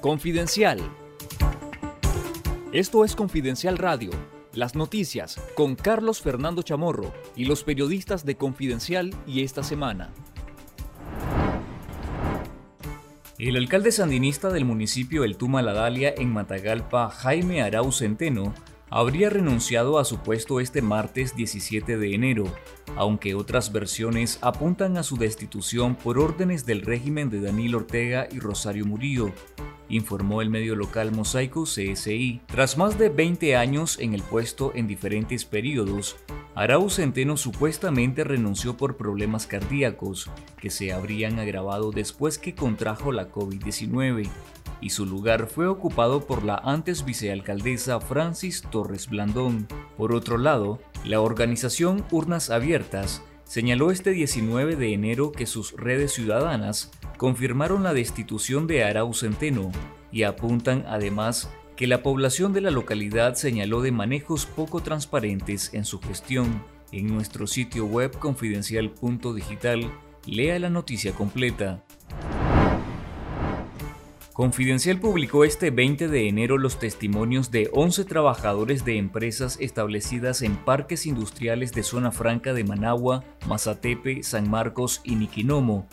Confidencial. Esto es Confidencial Radio, las noticias con Carlos Fernando Chamorro y los periodistas de Confidencial y esta semana. El alcalde sandinista del municipio El Tuma La Dalia en Matagalpa, Jaime Arau Centeno, habría renunciado a su puesto este martes 17 de enero, aunque otras versiones apuntan a su destitución por órdenes del régimen de Daniel Ortega y Rosario Murillo, informó el medio local Mosaico CSI. Tras más de 20 años en el puesto en diferentes periodos, Arau Centeno supuestamente renunció por problemas cardíacos que se habrían agravado después que contrajo la COVID-19 y su lugar fue ocupado por la antes vicealcaldesa Francis Torres Blandón. Por otro lado, la organización Urnas Abiertas señaló este 19 de enero que sus redes ciudadanas confirmaron la destitución de Arau Centeno y apuntan además que la población de la localidad señaló de manejos poco transparentes en su gestión. En nuestro sitio web confidencial.digital, lea la noticia completa. Confidencial publicó este 20 de enero los testimonios de 11 trabajadores de empresas establecidas en parques industriales de Zona Franca de Managua, Mazatepe, San Marcos y Niquinomo.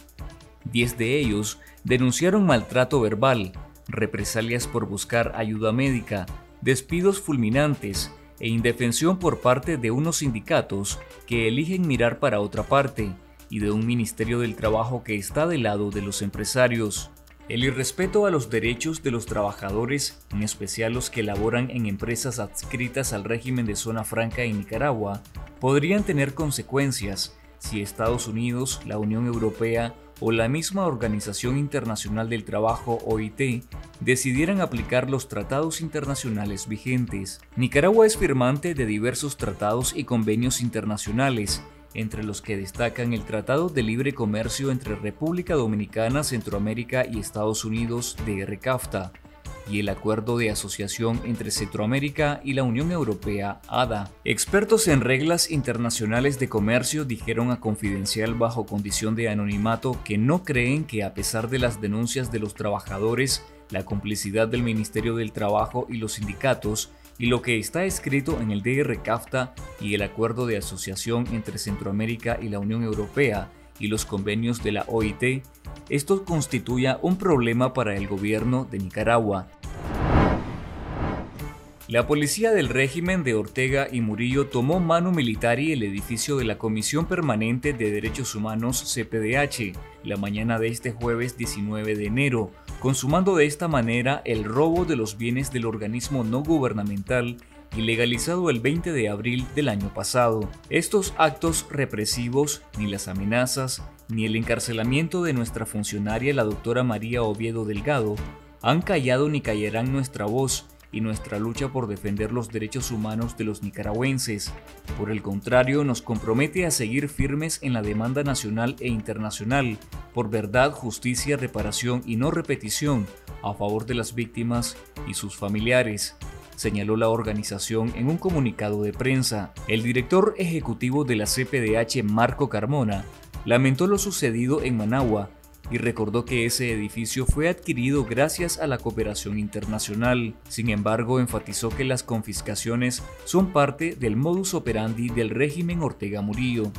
Diez de ellos denunciaron maltrato verbal, represalias por buscar ayuda médica, despidos fulminantes e indefensión por parte de unos sindicatos que eligen mirar para otra parte y de un Ministerio del Trabajo que está del lado de los empresarios. El irrespeto a los derechos de los trabajadores, en especial los que laboran en empresas adscritas al régimen de zona franca en Nicaragua, podrían tener consecuencias si Estados Unidos, la Unión Europea o la misma Organización Internacional del Trabajo OIT decidieran aplicar los tratados internacionales vigentes. Nicaragua es firmante de diversos tratados y convenios internacionales, entre los que destacan el Tratado de Libre Comercio entre República Dominicana, Centroamérica y Estados Unidos de RCAFTA, y el Acuerdo de Asociación entre Centroamérica y la Unión Europea, ADA. Expertos en reglas internacionales de comercio dijeron a Confidencial bajo condición de anonimato que no creen que a pesar de las denuncias de los trabajadores, la complicidad del Ministerio del Trabajo y los sindicatos, y lo que está escrito en el DR CAFTA y el Acuerdo de Asociación entre Centroamérica y la Unión Europea y los convenios de la OIT, esto constituya un problema para el gobierno de Nicaragua. La policía del régimen de Ortega y Murillo tomó mano militar y el edificio de la Comisión Permanente de Derechos Humanos CPDH la mañana de este jueves 19 de enero, consumando de esta manera el robo de los bienes del organismo no gubernamental ilegalizado el 20 de abril del año pasado. Estos actos represivos, ni las amenazas, ni el encarcelamiento de nuestra funcionaria la doctora María Oviedo Delgado han callado ni callarán nuestra voz y nuestra lucha por defender los derechos humanos de los nicaragüenses. Por el contrario, nos compromete a seguir firmes en la demanda nacional e internacional por verdad, justicia, reparación y no repetición a favor de las víctimas y sus familiares señaló la organización en un comunicado de prensa. El director ejecutivo de la CPDH, Marco Carmona, lamentó lo sucedido en Managua y recordó que ese edificio fue adquirido gracias a la cooperación internacional. Sin embargo, enfatizó que las confiscaciones son parte del modus operandi del régimen Ortega Murillo.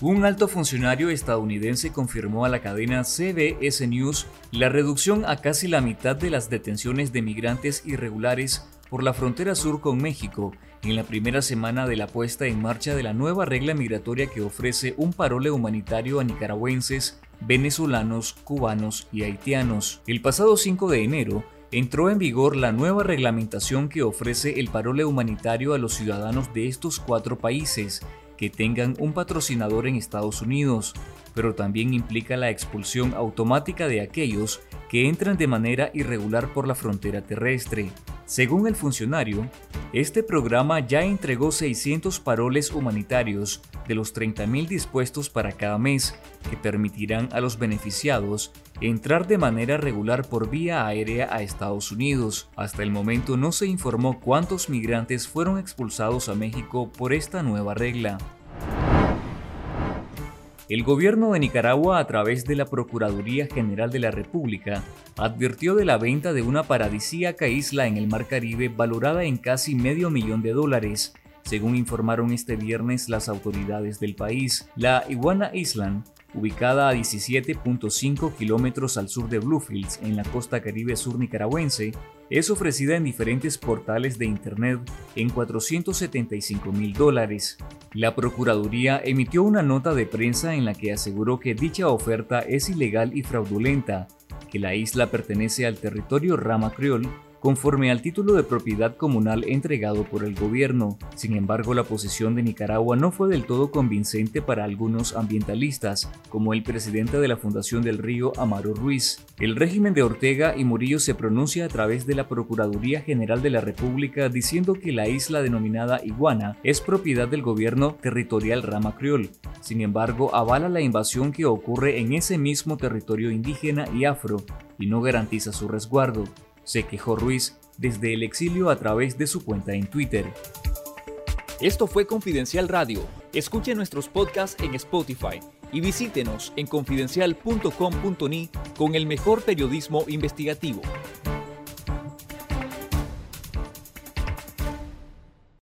Un alto funcionario estadounidense confirmó a la cadena CBS News la reducción a casi la mitad de las detenciones de migrantes irregulares por la frontera sur con México en la primera semana de la puesta en marcha de la nueva regla migratoria que ofrece un parole humanitario a nicaragüenses, venezolanos, cubanos y haitianos. El pasado 5 de enero, entró en vigor la nueva reglamentación que ofrece el parole humanitario a los ciudadanos de estos cuatro países que tengan un patrocinador en Estados Unidos, pero también implica la expulsión automática de aquellos que entran de manera irregular por la frontera terrestre. Según el funcionario, este programa ya entregó 600 paroles humanitarios de los 30.000 dispuestos para cada mes, que permitirán a los beneficiados entrar de manera regular por vía aérea a Estados Unidos. Hasta el momento no se informó cuántos migrantes fueron expulsados a México por esta nueva regla. El gobierno de Nicaragua, a través de la Procuraduría General de la República, advirtió de la venta de una paradisíaca isla en el Mar Caribe valorada en casi medio millón de dólares, según informaron este viernes las autoridades del país. La Iguana Island ubicada a 17.5 kilómetros al sur de Bluefields, en la costa caribe sur nicaragüense, es ofrecida en diferentes portales de Internet en 475 mil dólares. La Procuraduría emitió una nota de prensa en la que aseguró que dicha oferta es ilegal y fraudulenta, que la isla pertenece al territorio Rama Creole conforme al título de propiedad comunal entregado por el gobierno. Sin embargo, la posición de Nicaragua no fue del todo convincente para algunos ambientalistas, como el presidente de la Fundación del Río, Amaro Ruiz. El régimen de Ortega y Murillo se pronuncia a través de la Procuraduría General de la República diciendo que la isla denominada Iguana es propiedad del gobierno territorial Rama Criol. Sin embargo, avala la invasión que ocurre en ese mismo territorio indígena y afro y no garantiza su resguardo se quejó Ruiz desde el exilio a través de su cuenta en Twitter. Esto fue Confidencial Radio. Escuche nuestros podcasts en Spotify y visítenos en confidencial.com.ni con el mejor periodismo investigativo.